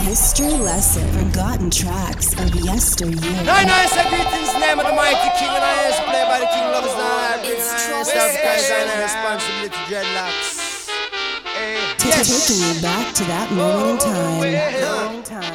history lesson, forgotten tracks of yesteryear. Nine nice greetings, name of the mighty king, and I is played by the king of his life. It's Africa's and responsibility dreadlocks. Hey. Taking you back to that moment in oh, time. Oh, yeah. Moment in time.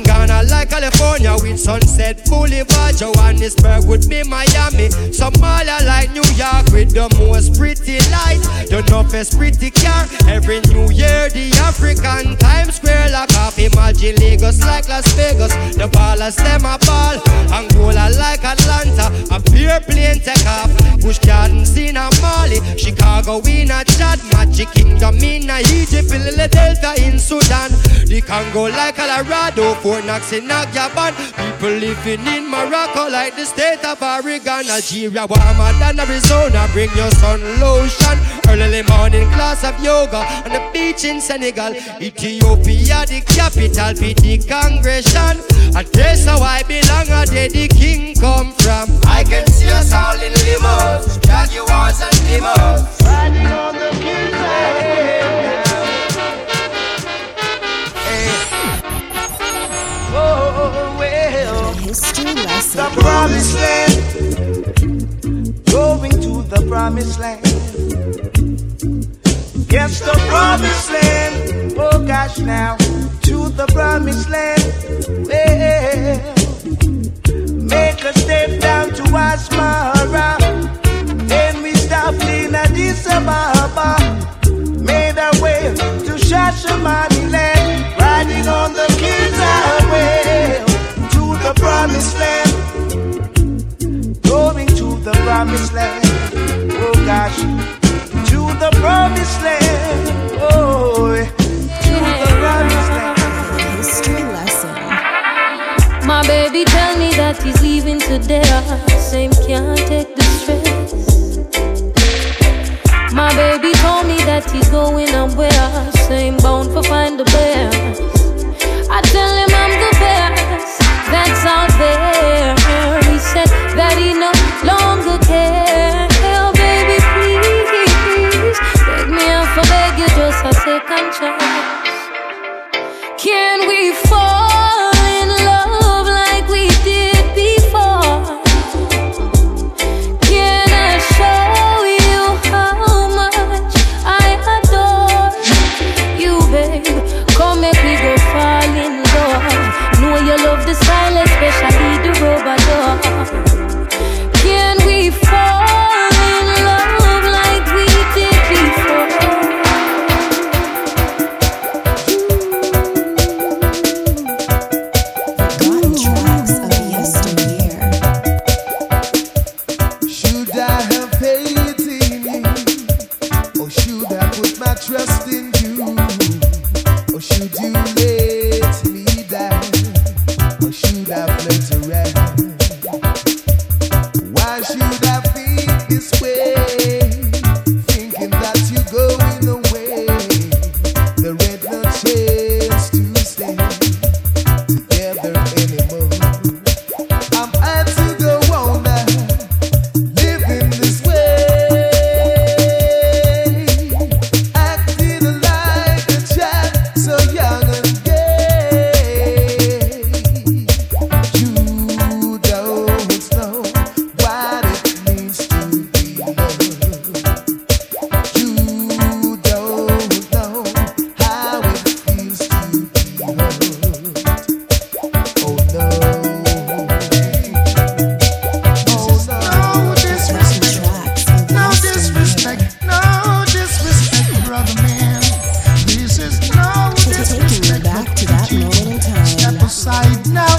Ghana like California with Sunset. Boulevard, Johannesburg would be Miami, Somalia like New York with the most pretty light, the toughest pretty car. Every New Year, the African Times Square lock off. Imagine Lagos like Las Vegas, the ballers them a ball. Angola like Atlanta, a pure plane take off. Busch Gardens in a Mali, Chicago in a Chad, Magic Kingdom in a Egypt, Philadelphia in Sudan, the Congo like Colorado, Fort Knox in Agyaban. People living in Morocco like the state of Oregon, Algeria warmer than Arizona. Bring your sun lotion, early morning class of yoga on the beach in Senegal, Ethiopia the capital, be the congregation. And that's how I belong, and there the king come from. I can see us all in limos, Jaguars and limos. Riding on the hillside. History lesson. The promised land. Going to the promised land. Yes, the promised land. Oh gosh, now to the promised land. Well, make a step down to Asmara. Then we stop in Addis Ababa. Made our way to Shashamani promised land. Going to the promised land. Oh gosh, to the promised land. Oh, to the promised land. History lesson. My baby tell me that he's leaving today. I Same can't take the stress. My baby told me that he's going somewhere. Same bound for find the best. Aside now.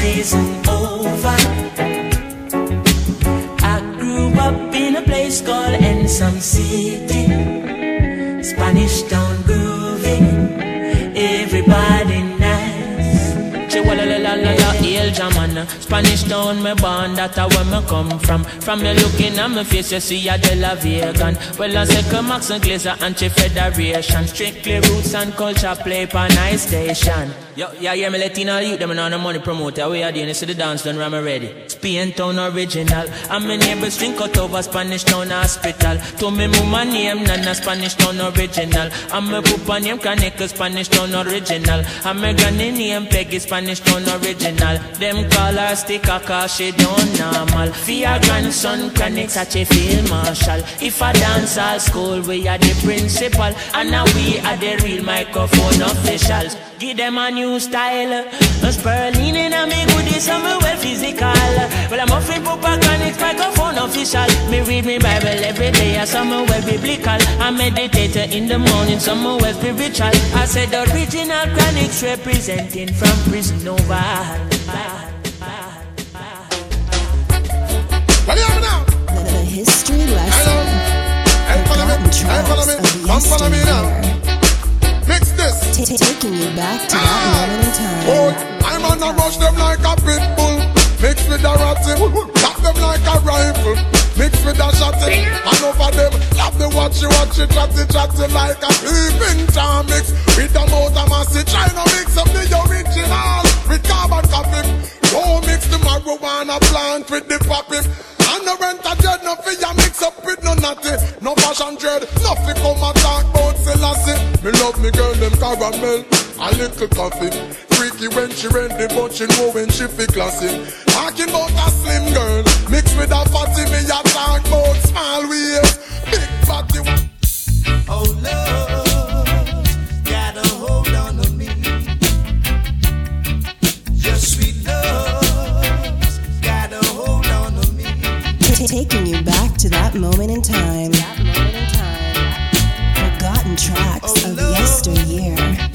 Prison over. I grew up in a place called Ensom City. Spanish town grooving, everybody nice. Hail German Spanish town me born, that where me come from From me looking at me face, you see a De La Vegan Well, I say come Max and Glazer, anti-federation Strictly roots and culture play pa nice station Yo, yeah, yeah, me Latino youth, them and all the money promoter. We are doing this to the dance, done ram ready. Spain town original. And my neighbors drink out over Spanish town hospital. To me mama name, Nana Spanish town original. And my papa name, Kaneka Spanish town original. And my granny name, Peggy Spanish town original. Them call her sticker cause she don't normal. Your grandson, Kaneka such a field marshal. If I dance all school, we are the principal. And now we are the real microphone officials. Give them a new style. A Sperling in a me goodies, I'm well physical. Well, I'm offering Pupacanics microphone official. Me read me Bible every day, I some well biblical. I meditate in the morning, some well spiritual. I said the original chronics representing from prison over. The history lesson. Forgotten tracks of yesteryear. Mix this. Ta- Taking you back to that moment in time. Oh, I'm on wanna rush them like a pit bull. Mix with a ratty, them like a rifle. Mix with a shotty, them, love the watchy watchy, chatty chatty like a peeping tom mix. With a motor massy, to mix up the original with carbon. Don't mix the marijuana plant with the poppy. And the rent a dread, no fear mix up with no natty. No fashion dread, nothing come and talk about Selassie. Me love me girl, them caramel, a little coffee. Freaky when she ready, but she know oh, when she feel classy. Talking about a slim girl, mixed with a fatty, me a talk about small waist, big fatty. Oh love, Taking you back to that moment in time. Forgotten tracks of yesteryear.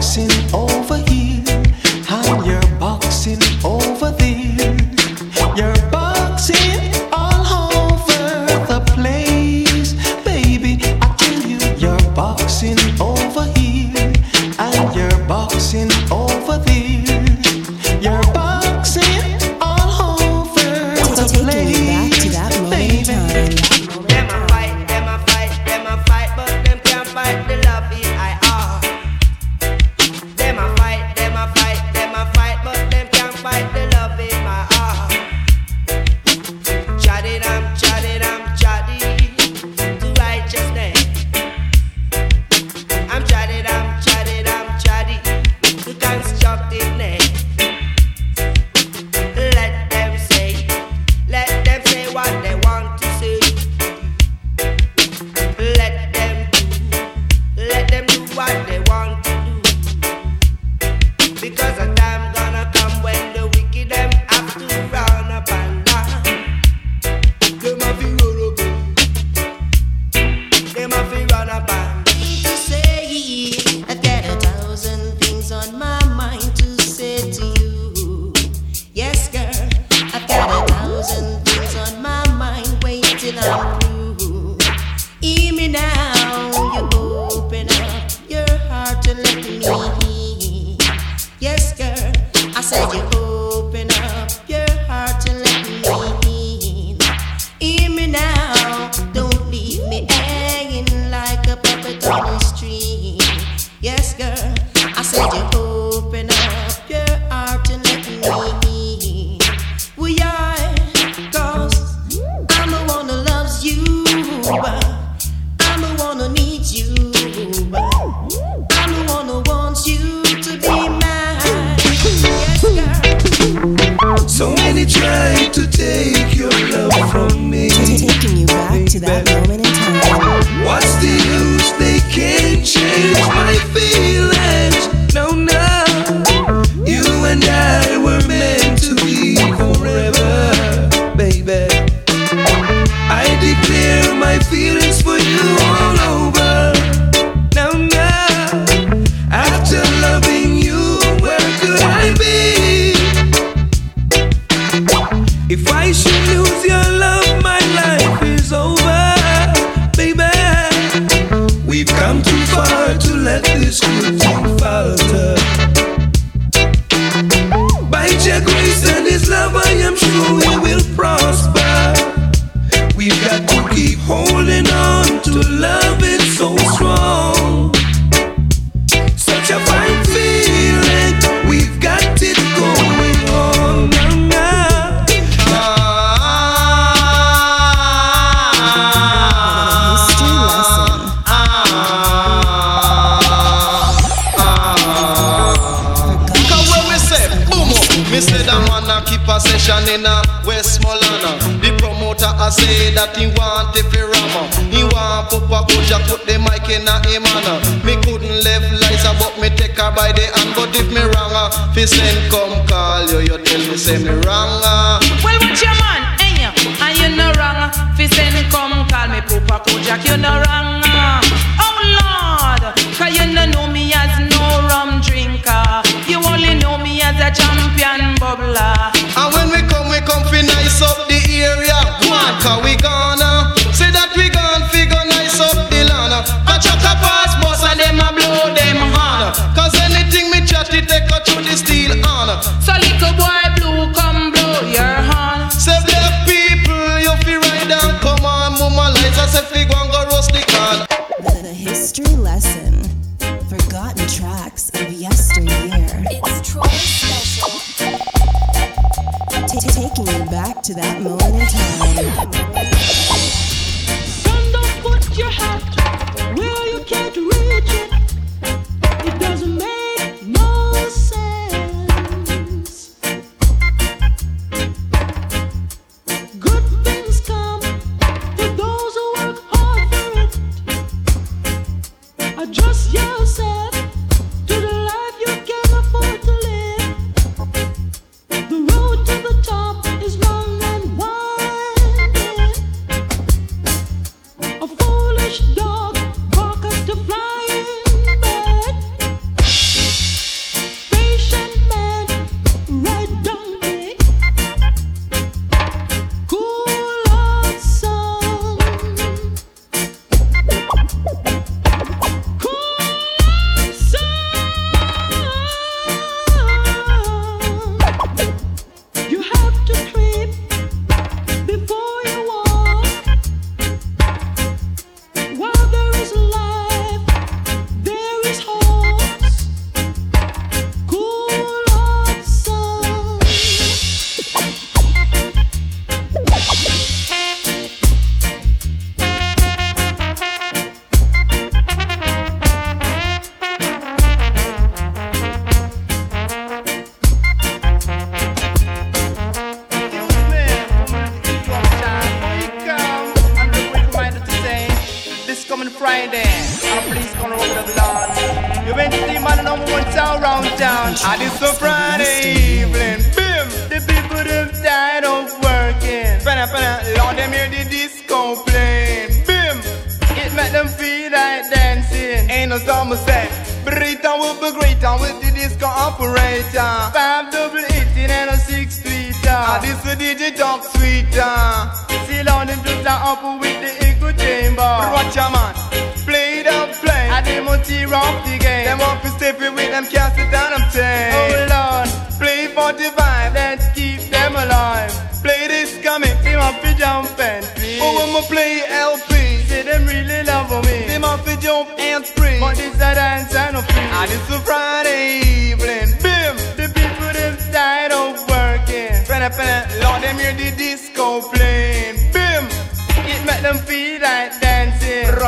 relaxing. all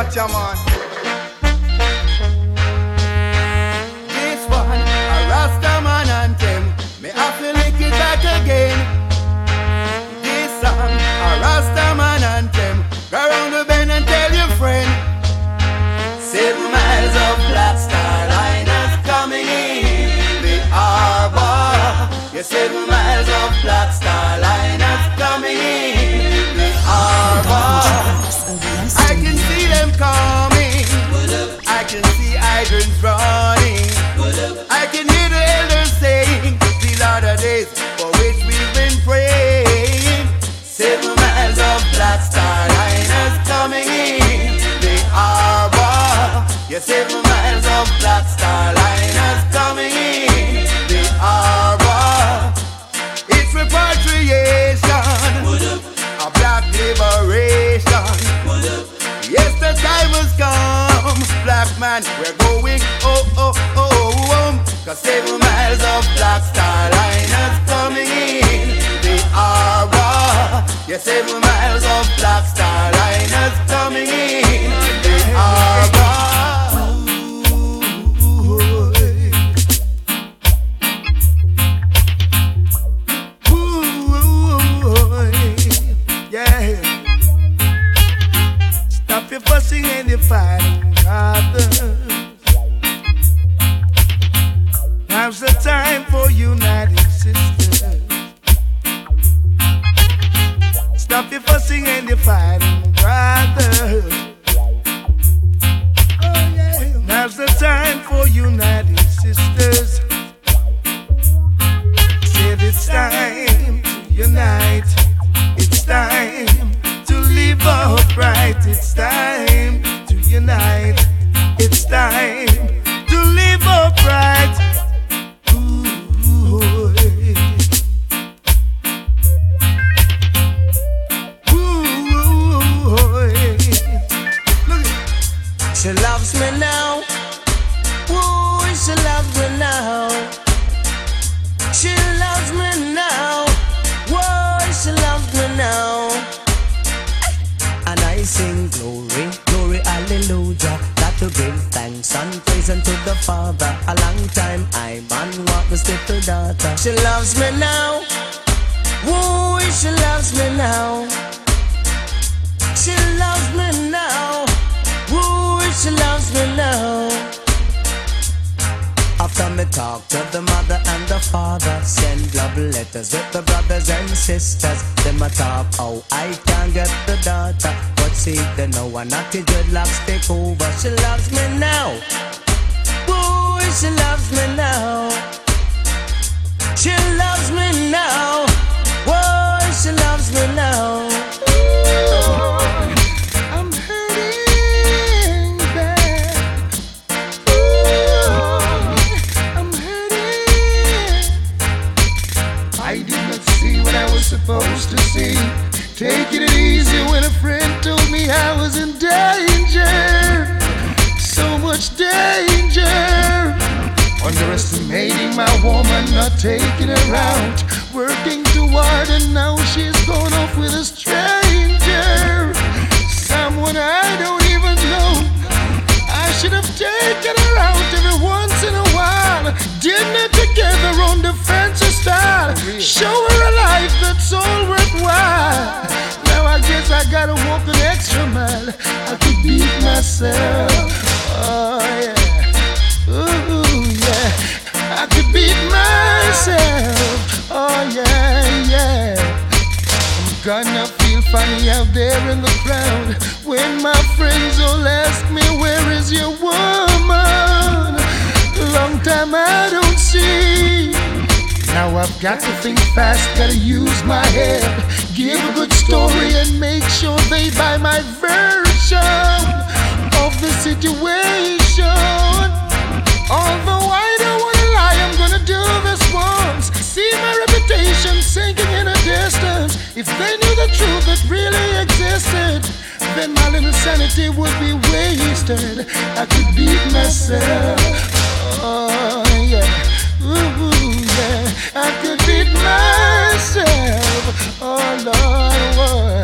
such a man. This one, a Rasta man and him, me have to lick it back again. This song, a Rasta man and him, go round the bend and tell your friend. Seven miles of Black Star Line coming in the harbor. Yeah, seven miles of flat running. I can hear the elders saying, These are the days for which we've been praying. Seven miles of Black Star Liners coming in the harbor. Yeah, seven miles of Black Star Liners coming in the harbor. It's repatriation, a black liberation. Yes, the time has come, black man. We're of Black Star liners coming in. The hour. yes, everyone. I've got to think fast, gotta use my head. Give a good story and make sure they buy my version of the situation. Although I don't wanna lie, I'm gonna do this once. See my reputation sinking in a distance. If they knew the truth that really existed, then my little sanity would be wasted. I could beat myself. Oh, yeah. Ooh. I could beat myself. Oh Lord, what?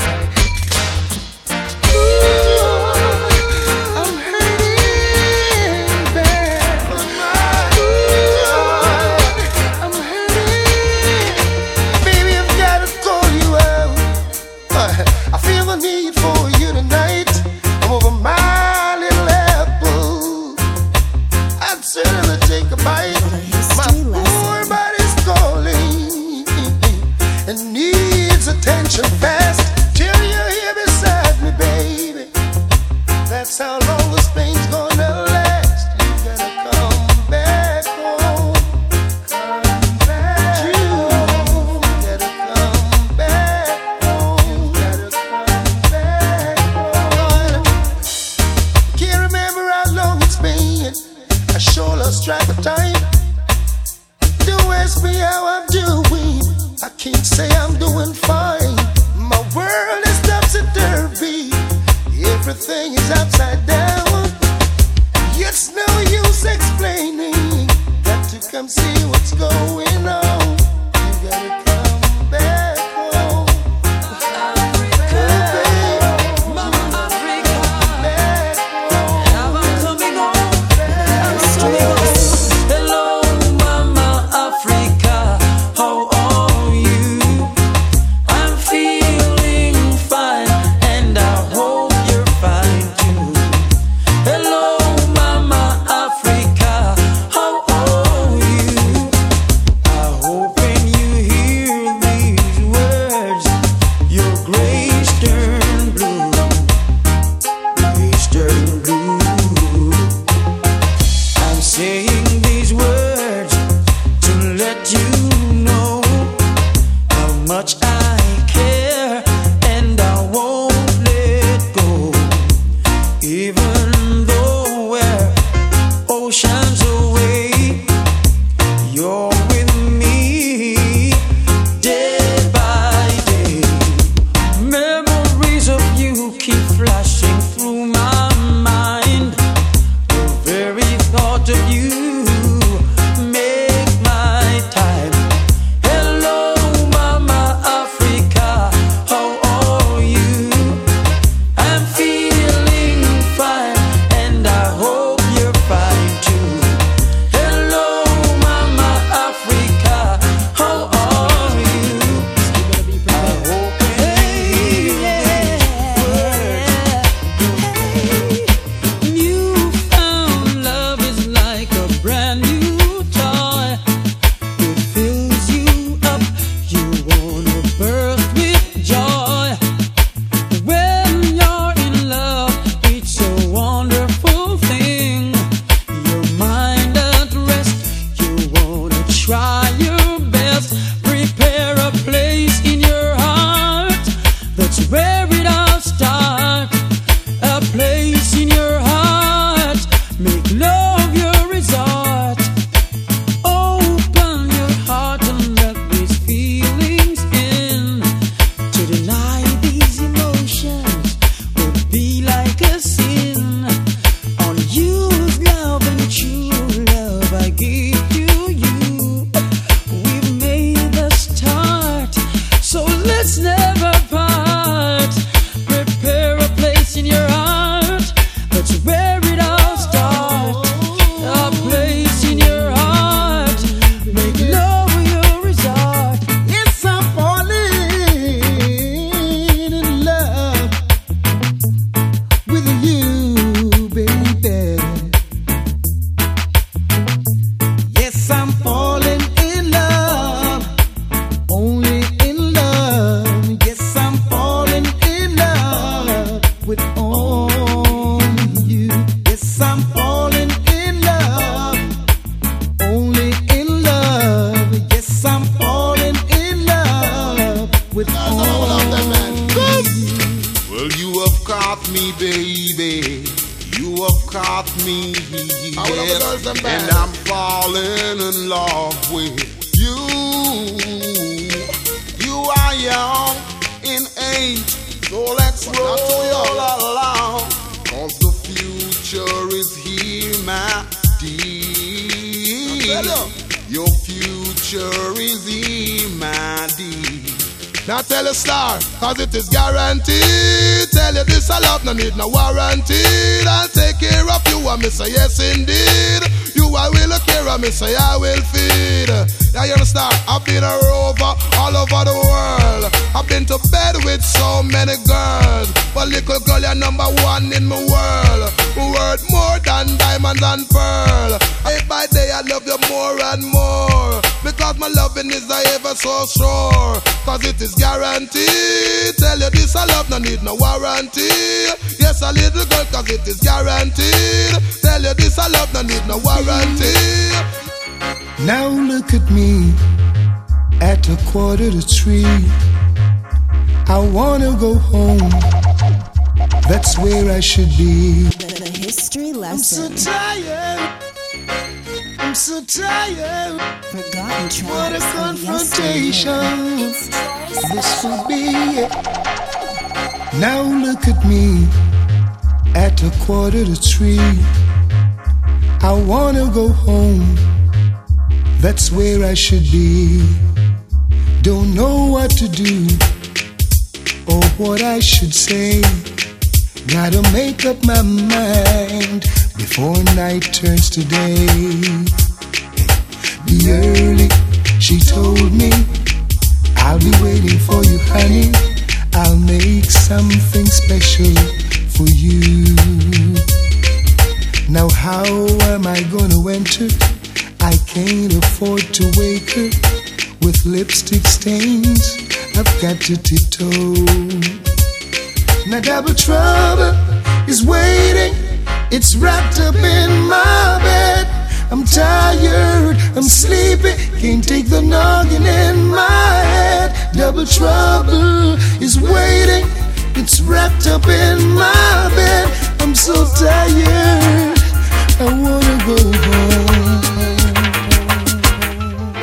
So sure. Cause it is guaranteed. Tell you this, I love, no need no warranty. Yes, a little girl, cause it is guaranteed. Tell you this, I love, no need no warranty. Now look at me at a quarter to three. I wanna go home. That's where I should be. The, the history lesson. Forgotten tracks. What a confrontation. This will be it. Now look at me at a quarter to three. I wanna go home. That's where I should be. Don't know what to do or what I should say. Gotta make up my mind before night turns to day. Early, she told me. I'll be waiting for you, honey. I'll make something special for you. Now, how am I gonna enter? I can't afford to wake her with lipstick stains. I've got to tiptoe. Now double trouble is waiting. It's wrapped up in my bed. I'm tired, I'm sleepy, can't take the noggin in my head. Double trouble is waiting. It's wrapped up in my bed. I'm so tired. I wanna go home.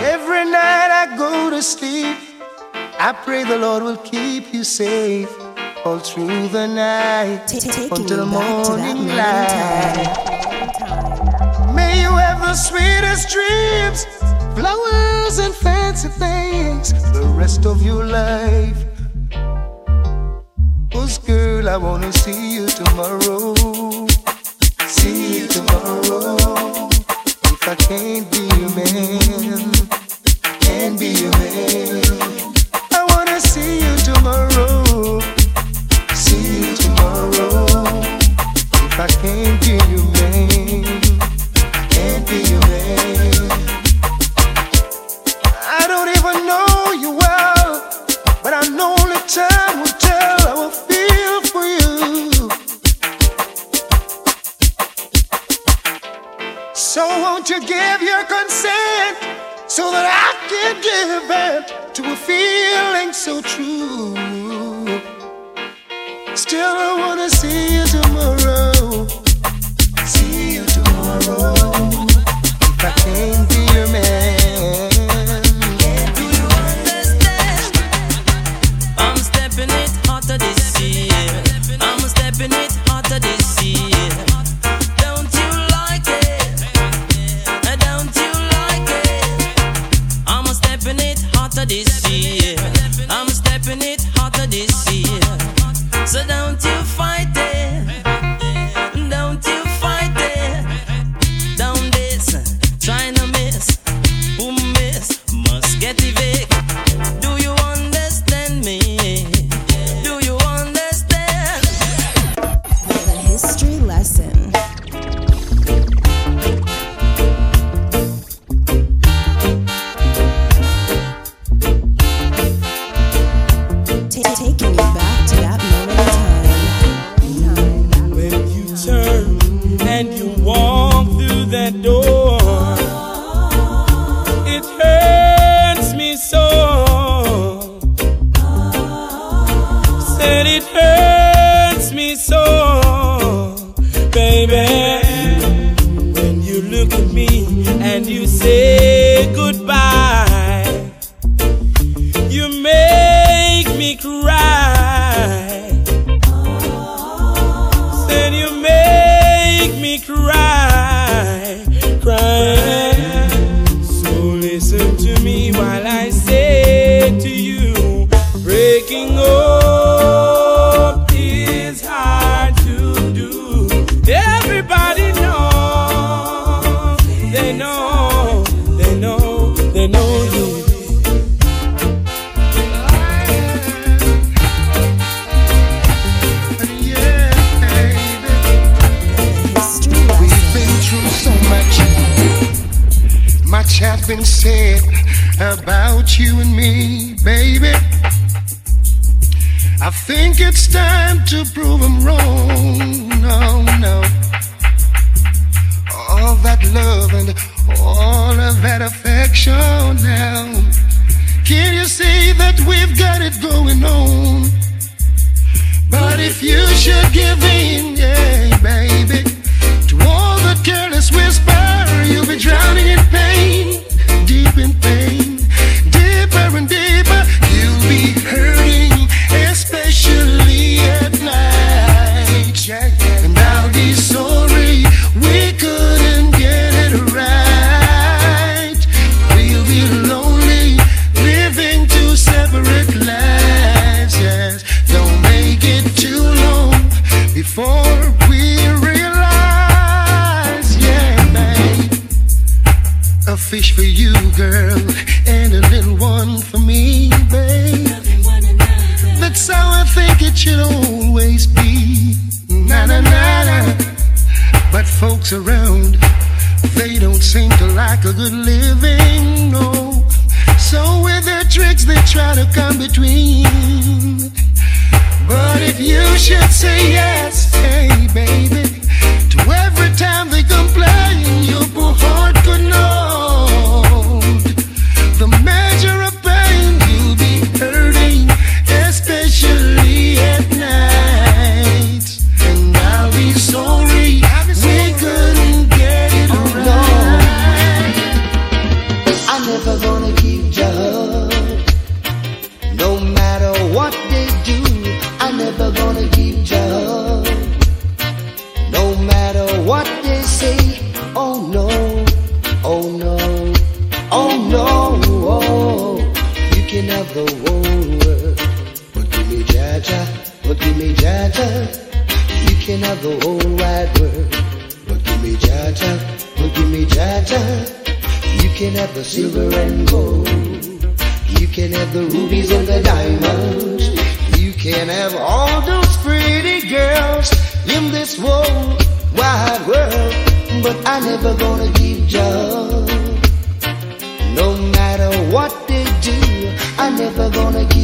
Every night I go to sleep. I pray the Lord will keep you safe all through the night until you back to that morning light. Have the sweetest dreams, flowers and fancy things the rest of your life. Cause girl, I wanna see you tomorrow. See you tomorrow. If I can't be your man, can't be your man. I wanna see you tomorrow. See you tomorrow. If I can't be your man, So won't you give your consent so that I can give it to a feeling so true? Still, I wanna see you tomorrow. See you tomorrow. If I can't be your man, it going on? But if you should give in, girl, and a little one for me, babe. That's how I think it should always be. Na na na na. But folks around, they don't seem to like a good living, no. So with their tricks, they try to come between. But if you should say yes, hey baby,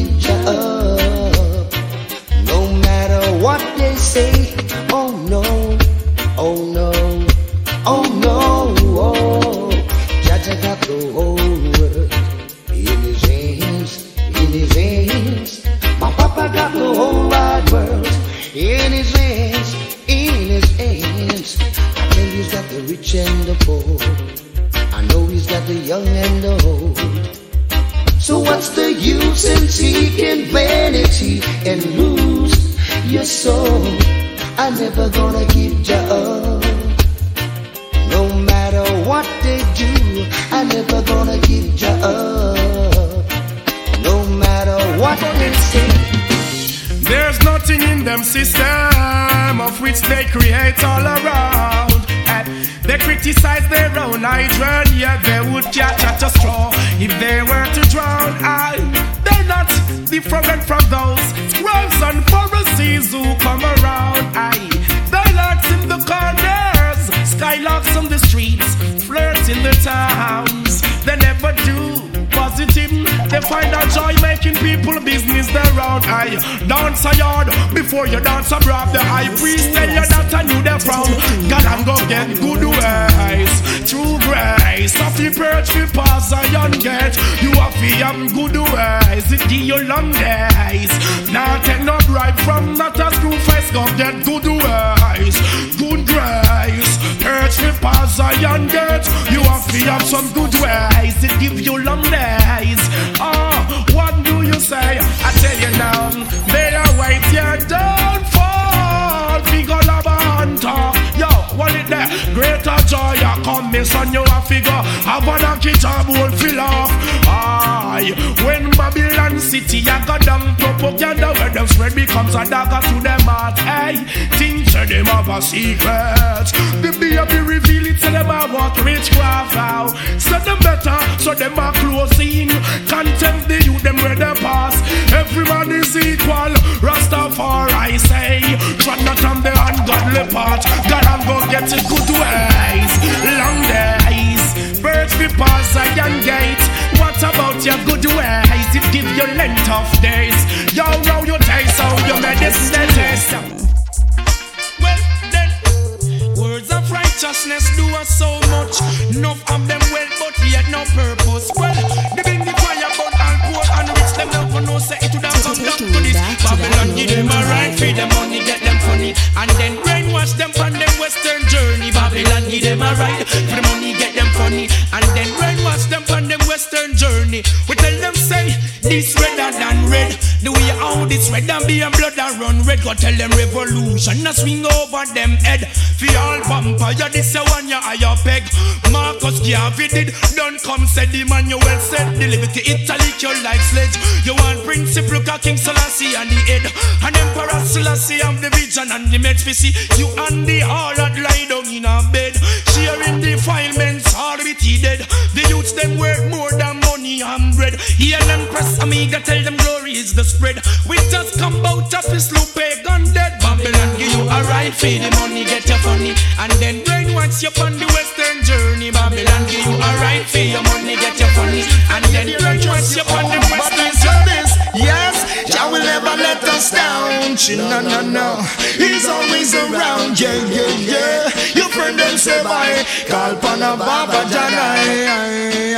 you up. No matter what they say, oh no, oh no, oh no, oh. Jah Jah got the whole world in his hands, in his hands. My papa got the whole wide world in his hands, in his hands. I tell you, he's got the rich and the poor. I know he's got the young and the old. So what's the use in seeking vanity and lose your soul? I'm never gonna give you up. No matter what they do, I'm never gonna give you up. No matter what they say. There's nothing in them system of which they create all around. They criticize their own hydra, yeah, they would catch at a straw if they were to drown. I, they're not different from those scrolls and Pharisees who come around. I, they lurks in the corners, skylarks on the streets, flirts in the towns. They never do positive. They find a joy making people business their own. I dance a yard before you dance abroad. The high priest tell you that I knew they from. God and go get good ways. True grace. Of the perch we pass a young gate. You have to have good ways. It give you long days. Now take no bribe from not a screw face. Go get good ways. Good grace. Perch we past Zion gate. You have to have some good ways to give you long days. Oh, what do you say? I tell you now, they await your downfall. Figure of a hunter. What it there? Greater joy, you come, me son, you a figure. Have a guitar, won't fill off. Aye, when Babylon City, I got down propaganda where them spread becomes a dagger to them heart. Hey, things say them have a secret. The baby reveal it, say them have what witchcraft now. So them better, so them are closing. Contempt the youth, them where they pass. Every get good ways. Long days, birds be pass Zion gate. What about your good ways? It give you length of days. Yo, now you taste how you medicine taste. Well, then, words of righteousness do us so much. Enough of We tell them say this redder than red. The way how this red and be and blood and run red. Go tell them revolution a swing over them head. For all vampire, this a one ya higher peg. Marcus Garvey did don't come said the man you well said. The liberty Italy your like sledge. You want at King Selassie and the head. And Emperor Selassie have the vision and the meds we see. You and the all that lie down in a bed. Sharing defilements all with he dead. The youths them work more than and bread. Hear them press amiga tell them glory is the spread. We just come out of his loop eh, pagan dead. Babylon give you a right for the money get your funny. And then brainwash you on the western journey. Babylon give you a right for your money get your funny. And then brainwash you on the western journey. Yes, us down. No, no, no. He's always around. Yeah, yeah, yeah. Your friend them say bye. Call Pana Baba Janai.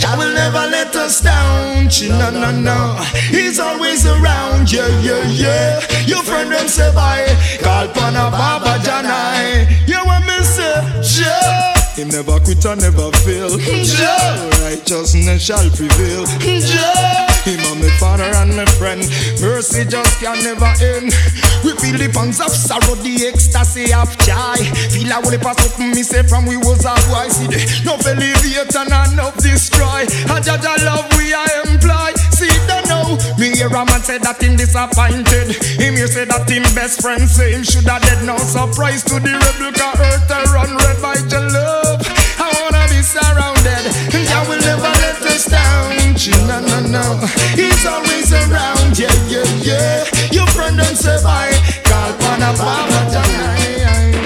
Jah will never let us down. No, no, no. He's always around. Yeah, yeah, yeah. Your friend them say bye. Call Pana Baba Janai. You want me say, Jah. Him never quit and never fail. Jah. Righteousness shall prevail. Jah. Him and my father and my friend. Mercy just can never end. We feel the pangs of sorrow, the ecstasy of joy. Feel a whole pass up me say from we was a boy. See the no elevate and enough destroy. A judge I love we I employ. See don't know. Me hear a man say that him disappointed. Him you say that him best friend say him shoulda dead. No surprise to the rebel can earth and run red by your love. I wanna be surrounded. Jah will never let us down. No, no, no. He's always around. Yeah, yeah, yeah. Your friend don't say bye. Call Pana Baba Janai.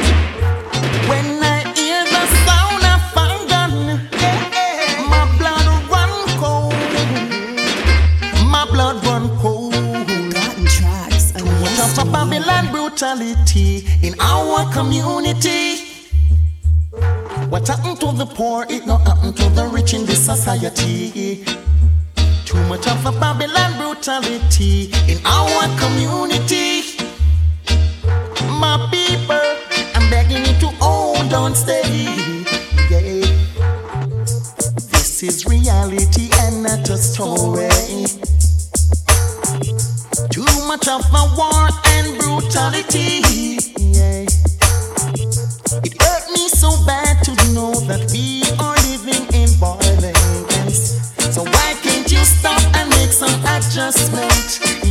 When I hear the sound of a gun, my blood run cold. My blood run cold. Gotten tracks of Much of a Babylon brutality in our community. What happened to the poor, it not happen to the rich in this society. Too much of a Babylon brutality in our community. My people, I'm begging you to hold on steady. Yeah. This is reality and not a story. Too much of a war and brutality. Yeah. It hurt me so bad to know that we some adjustment?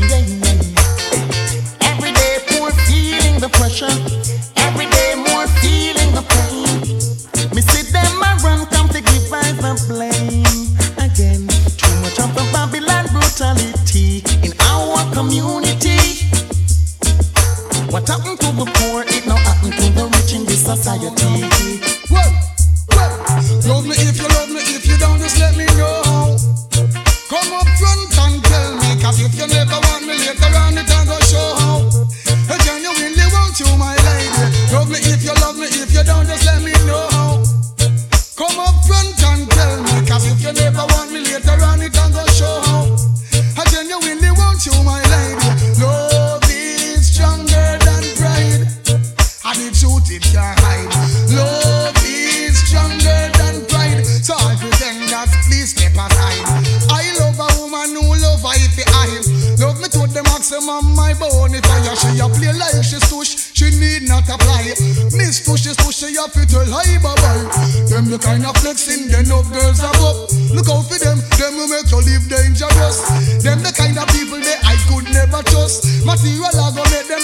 say, Mom, my bone, it fire. She a play like she sush, she need not apply. Miss push, is push. she a fit her lie, bye bye. Them the kind of flexing, they up girls are up. Look out for them, them will make you live dangerous. Them the kind of people that I could never trust. Material I gonna make them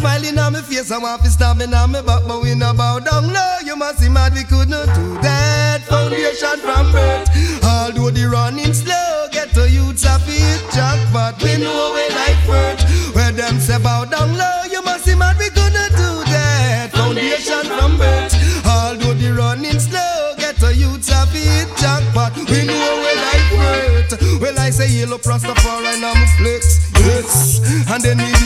smiling on my face, I want to stab me on my back, but we no bow down low. You must be mad, we could not do that. Foundation from birth. Although the running slow, get to youths a fit jackpot. We know we life worth. Where them say bow down low, you must be mad, we could not do that. Foundation from birth. Although the running slow, get to youths a fit jackpot. We know we life worth. Well, I say yellow Rastafari and I'm flex. Yes. And then we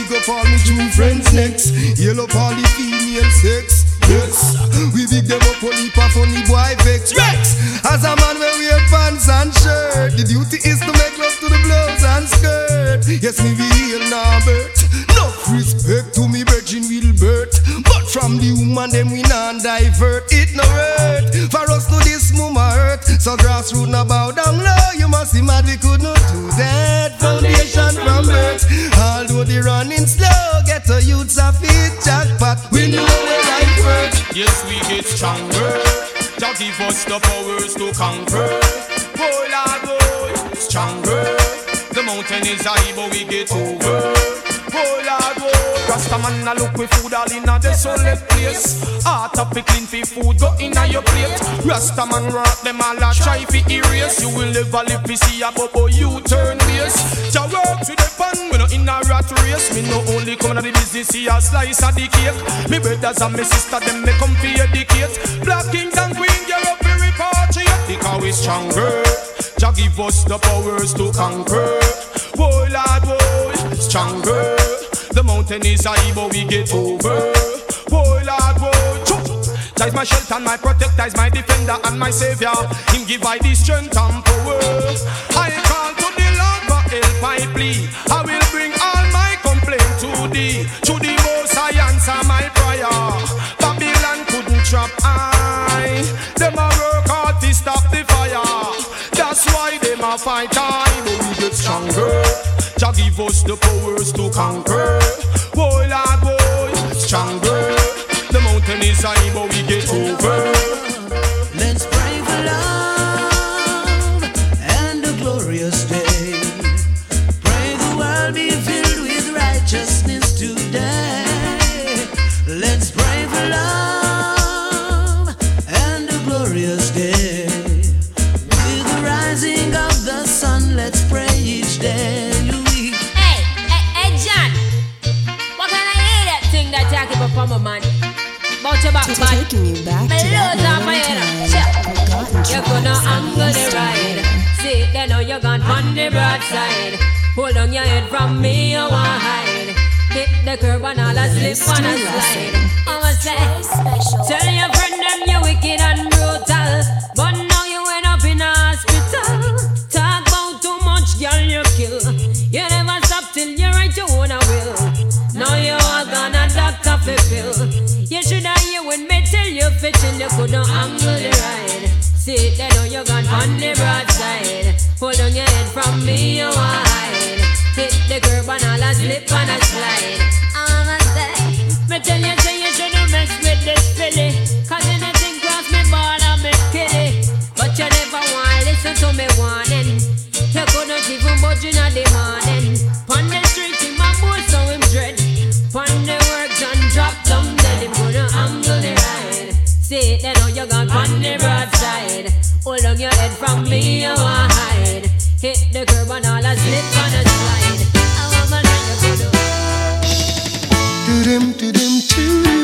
next. Yellow for the female sex. Yes. We big them up only for funny boy vex. Rex. As a man we wear pants and shirt. The duty is to make love to the blouse and skirt. Yes, me real Norbert. No respect to me virgin will Wilbert. But from the woman them we non divert. It no hurt. For us to this mama hurt. So grassroots now bow down low. You must be mad we could not do that. Foundation from birth. Although the running slow, youths a fit jackpot. We know we right work. Yes, we get stronger. Jah give us the powers to conquer. Oh Lord, oh, stronger. The mountain is high, but we get over. Oh Lord, oh, Rasta man a look with food all in a desolate place. Heart of clean fi food go in a your plate. Rasta man rock them all a try fi erase. You will never live fi see a bubble you turn base. In a rat race. Me no only come in the business see a slice of the cake. Me brothers and me sister them me come fi educate. Black kings and queen, get up fi repatriate because we stronger. Jah give us the powers to conquer. Whoa, Lord, whoa, stronger. The mountain is high, but we get over. Lord, whoa, choo. Jah is my shelter and my protector, is my defender and my savior. Him give I the strength and power. I call to the Lord for help, I plead. Stop the fire. That's why them a fight time, we get stronger. Jah give us the powers to conquer. Whoa, Lord, boy, stronger. The mountain is high, but we get over. About your back. Taking you back to that moment my in time. Forgotten You're gonna tracks of angle the ride. See, they know you're gone on the broadside. Hold on your head from me, you want hide. Hit the curb and all a slip and a slide. I'ma say, tell your friend them tell you fit till you coulda angle the ride. See, they know you gone on the broadside. Hold on your head from me, you want hide. Hit the curb and all a slip and a slide. I'ma say, me tell you they know you gone on the broadside. Hold on your head from me, you want hide. Hit the curb and all a slip and a slide. I want my line, you go do. Do-dim, do-dim, do,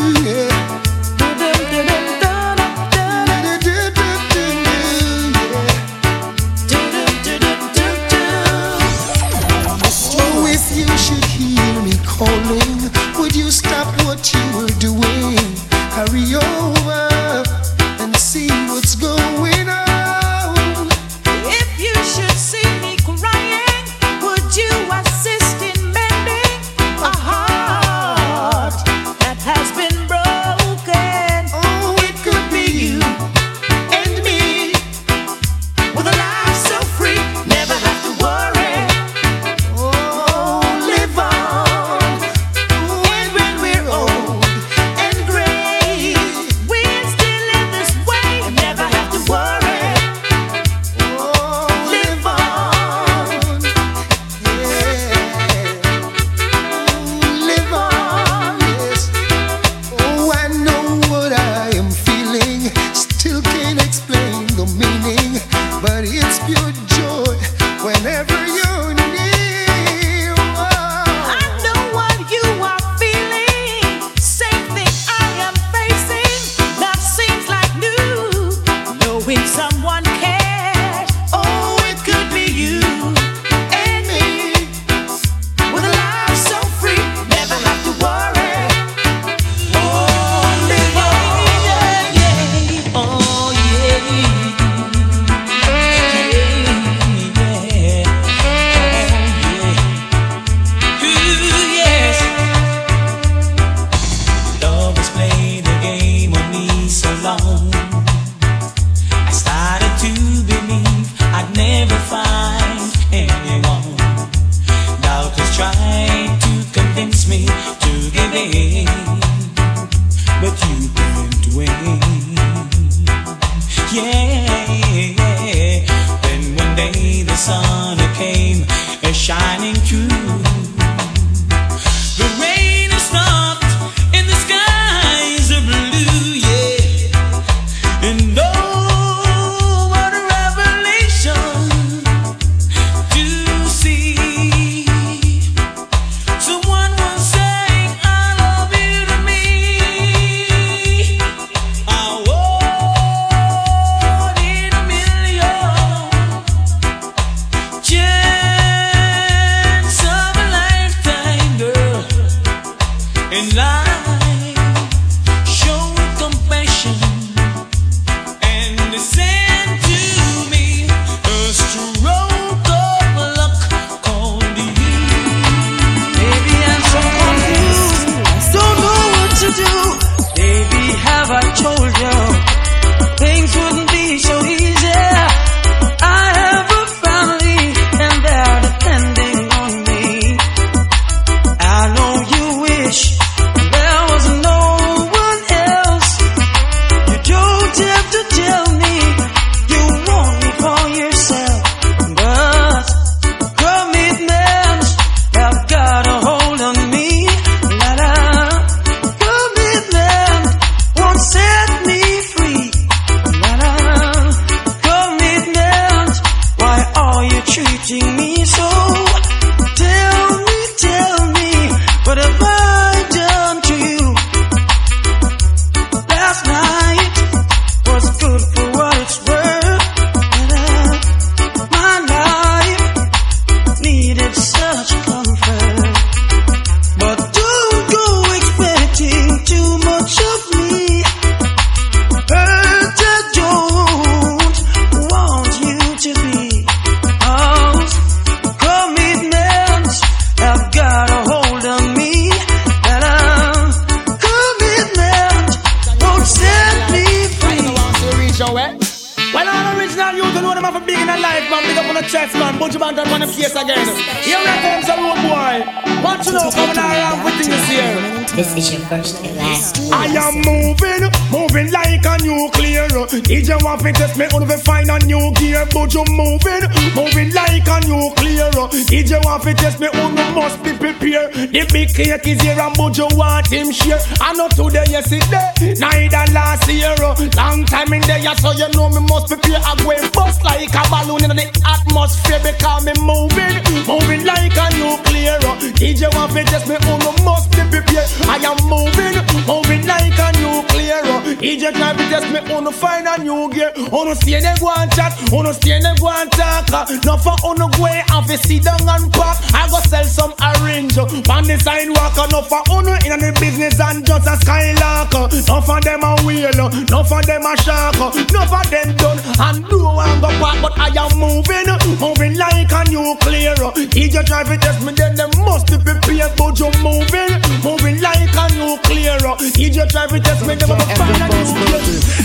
free. Eh? Well, all original youth know them have a big in a life, man. Big up on the chest, man. Bunch of man done on the case again. Here we come, some road boy. Want to know coming around with things here. This is your first and last. I am moving, moving like a nuclear. DJ want to test me on the find a new gear, but you moving, moving like a nuclear. DJ want to test me on the must be prepared. The big cake is here and but you want him share. I know today, yesterday, neither last year. Long time in there, so you know me must prepare. I go and bust like a balloon in the atmosphere because me moving, moving like a nuclear. DJ want to test me on the must be prepared. I am moving, moving like a nuclear. DJ try to test me the find a new gear. The stay they go and chat, the stay they go and talk. No for the way, have to sit down and pack. I go sell some orange on the sidewalk. No for on in the business and just a skylark. No for them a wheel, no for them a shark. No for them done and do and go back. But I am moving, moving like a nuclear. DJ try to test me, then them must be prepared. But you moving, moving like a nuclear. DJ try to test me, them must find a nuclear.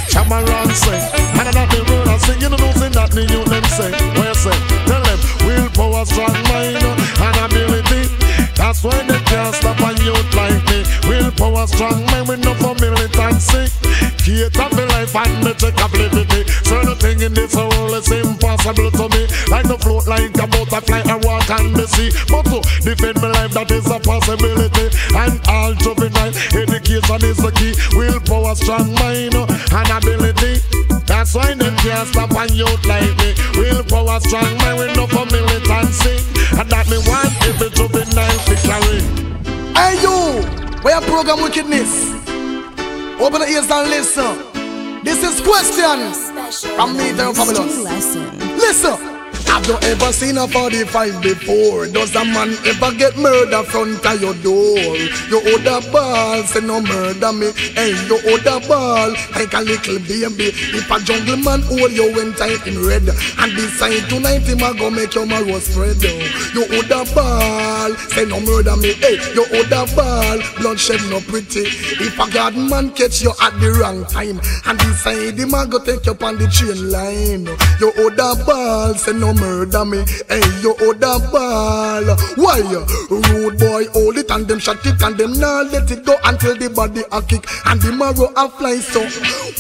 Cameron say, and that the word I say, you know, say that the youth them say, you say? Tell them, willpower, strong mind, and ability. That's why they can't stop a youth like me. Willpower, strong mind, with no for militancy fate up my life and me check so Certain thing in this world is impossible to me. Like the float like a butterfly and walk on the sea. But to defend my life, that is a possibility. And all juvenile education is the key. Willpower, strong mind, and ability. That's why them can't stop and youth like me. Willpower, strong mind, with no for militancy. And that me want every juvenile to carry. Hey you, where program wickedness? Open the ears and listen. This is questions from me, the Babylon. Listen. Have you ever seen a 45 before? Does a man ever get murder front of your door? You hold a ball, say no murder me. Hey, you hold a ball like a little baby. If a jungle man hold you when time in red, and decide tonight him a go make your marrow spread. You hold a ball, say no murder me. Hey, you hold a ball, bloodshed no pretty. If a god man catch you at the wrong time, and decide him a go take you on the train line. You hold a ball, say no murder murder me. Hey, you hold oh, a ball. Why? Uh, rude boy, hold it and them shot it and them now let it go until the body a kick and the marrow a fly. So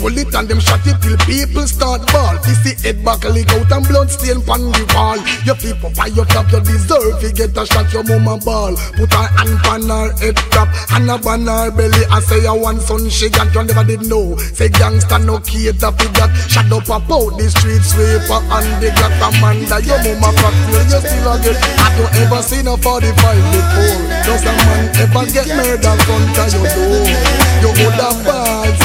hold it and them shot it till people start ball. This the head back leak out and blood stain pon the wall. Your people by your top, you deserve to get a shot. Your mama ball. Put her hand pon her head top and a ban her belly. I say I want son she got you never did know. Say gangster no cater for that. Shut up about the street sweeper and the got a man your mama you still Have you ever seen a 45 before? Does a man ever get murdered your door? You balls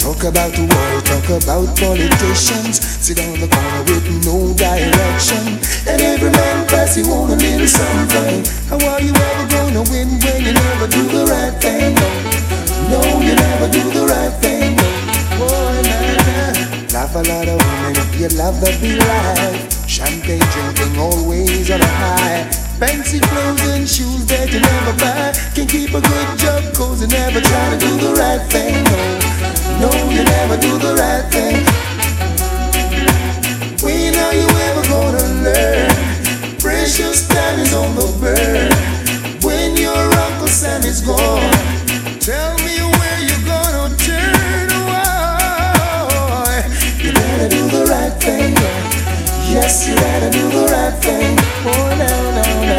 Talk about the world, talk about politicians. Sit on the corner with no direction. And every man pass you on a little something. How are you ever gonna win when you never do the right thing? No, no you never do the right thing. Love a lot of women if you love the be life. Champagne drinking always on a high. Fancy clothes and shoes that you never buy. Can keep a good job cause you never try to do the right thing. No, no, you never do the right thing. When are you ever gonna learn? Precious time is on the burn. When your Uncle Sam is gone, tell Yes, you gotta do the right thing. Oh, no, no, no.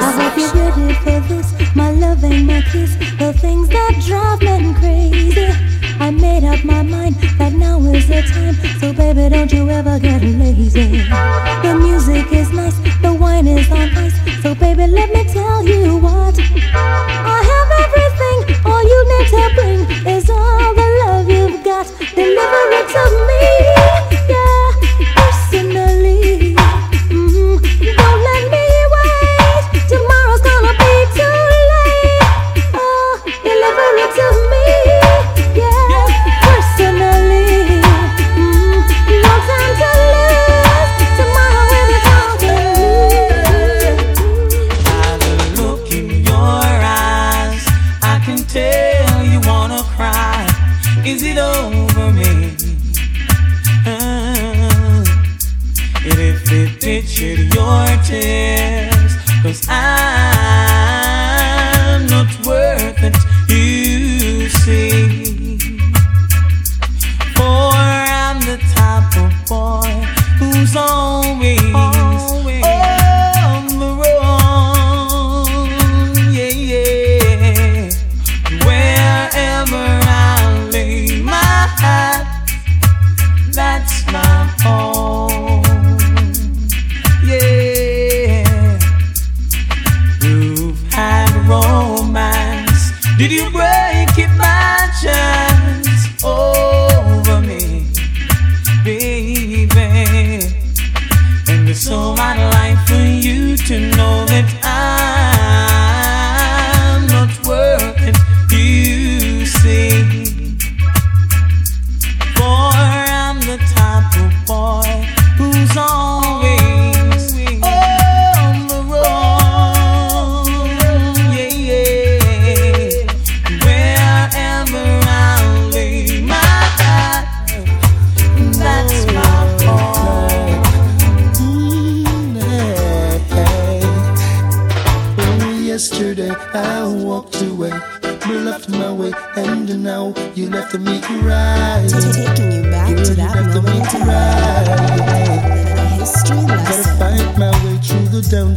I hope you're ready for this, my love and my kiss, the things that drive men crazy. I made up my mind that now is the time, so baby, don't you ever get lazy. The music is nice, the wine is on ice, so baby, let me tell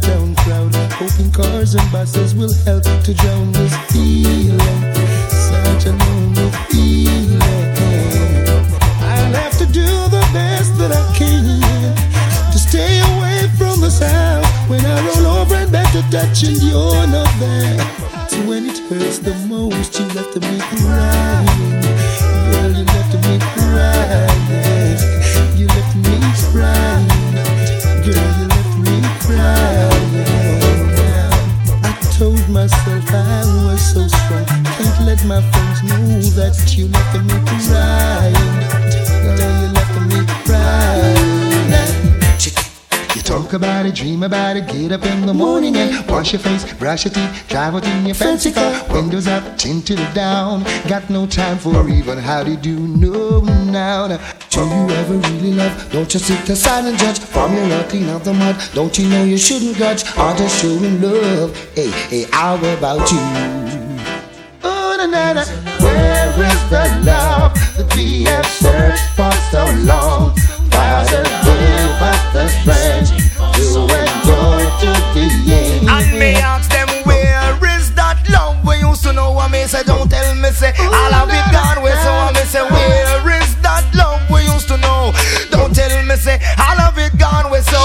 downtown crowd, hoping cars and buses will help to drown this feeling. Such a lonely feeling. I'll have to do the best that I can to stay away from the sound when I roll over and back to touch and you're not there. So when it hurts the most, you have to make it. That you me. Girl, you me crying. Talk about it, dream about it, get up in the morning and wash your face, brush your teeth, drive out in your fancy car, windows up, tinted down. Got no time for even how to do no now. now. Do you ever really love? Don't you sit aside and judge from your love, clean out the mud. Don't you know you shouldn't grudge? Or just showing love. Hey, hey, how about you? Oh, na, na, na. Have searched for so long? Give the to endure to the end. Ask them where is that love we used to know? I say don't tell me say all of it gone. We so I say where is that love we used to know? Don't tell me say all of it gone. We so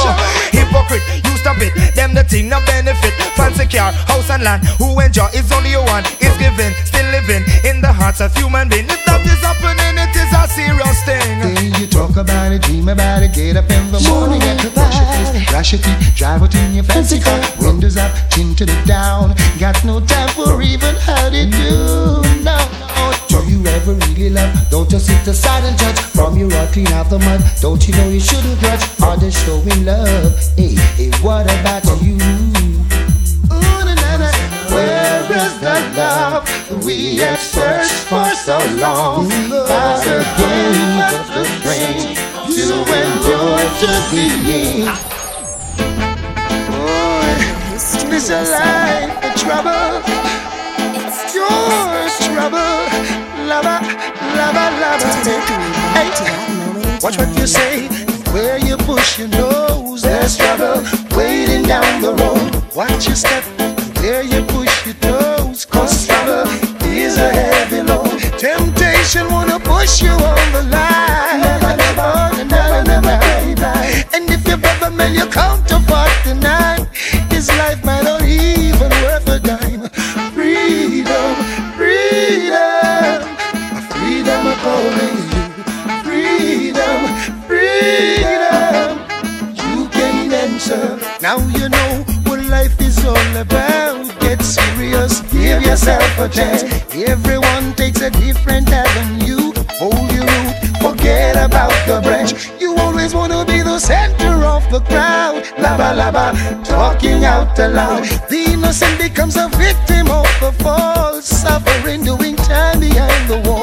hypocrite. You stop it. Them the thing no benefit. Fancy car, house and land. Who enjoy is only one. Is giving, still living in the hearts of human beings. If that is happening, it serious thing. Then you talk about it, dream about it, get up in the morning and brush your face, brush your teeth, drive out in your fancy car, windows up, tinted it down. Got no time for even how to do now. Do you ever really love? Don't just sit aside and judge. From your heart, clean out the mud. Don't you know you shouldn't grudge? Just showing love. Hey, hey, what about you? Ooh, na, na, na. Where is the love we have searched for so long? Father gave us the strength to endure to the. Boy, this a life of trouble. It's yours, trouble. Lava, lava, lava. Hey, watch what you say. Where you push your nose, there's trouble waiting down the road. Watch your step. Where you push your toes, cause trouble is a heavy load. Temptation wanna push you on the line. Oh, na, na, na, na. And if your brother man your counterpart tonight, his life might not even worth a dime. Freedom, freedom, freedom calling you. Freedom, freedom, you can answer. Now you know yourself a chance. Everyone takes a different avenue. Hold your root, forget about the branch. You always wanna be the center of the crowd. Laba laba, talking out aloud. The innocent becomes a victim of the fall, suffering, doing time behind the wall.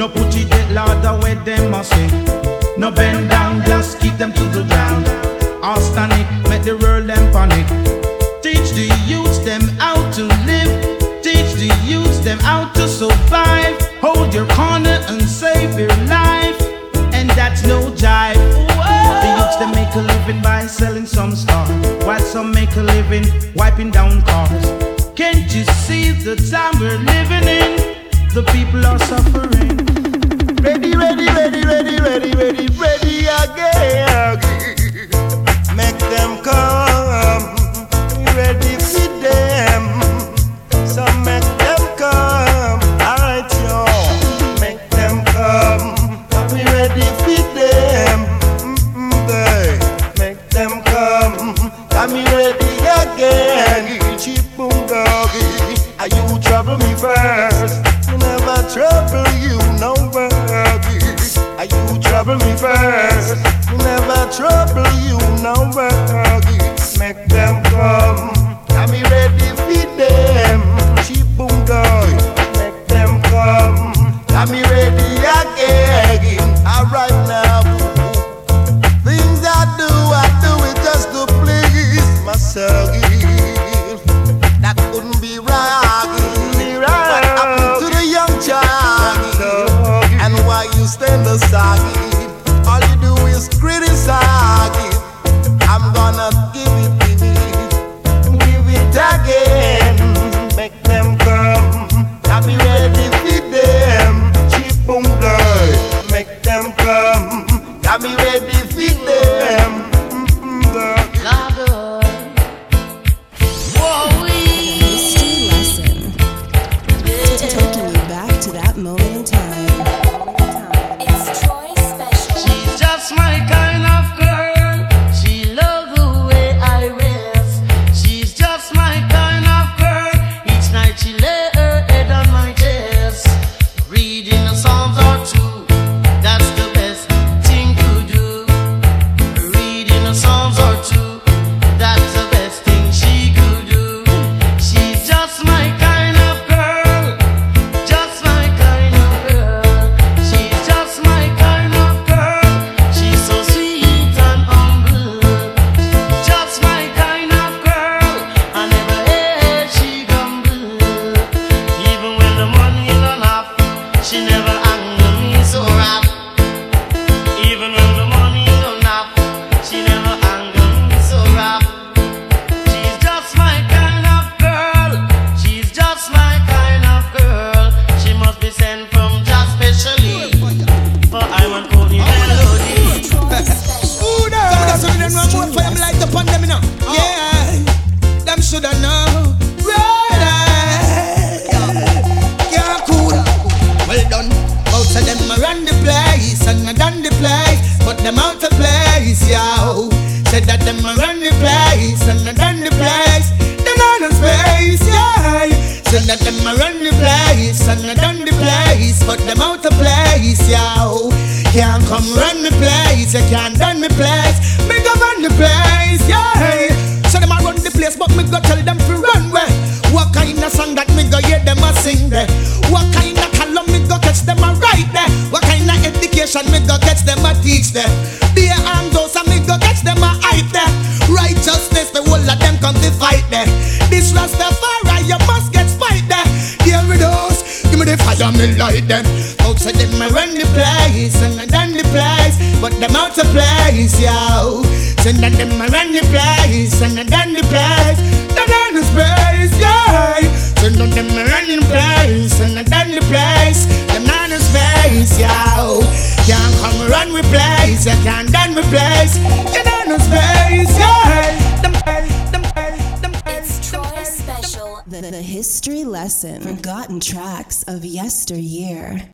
No put it Lord, the way them must sing. No bend down, just keep them to the ground. All stand it, make the world them panic. Teach the youths them how to live. Teach the youths them how to survive. Hold your corner and save your life. And that's no jive. The youths them make a living by selling some stuff. While some make a living wiping down cars. Can't you see the time we're living in? The people are suffering. Ready, ready, ready, ready, ready, ready, ready again. Make them come. Ready trouble you know where Make them come.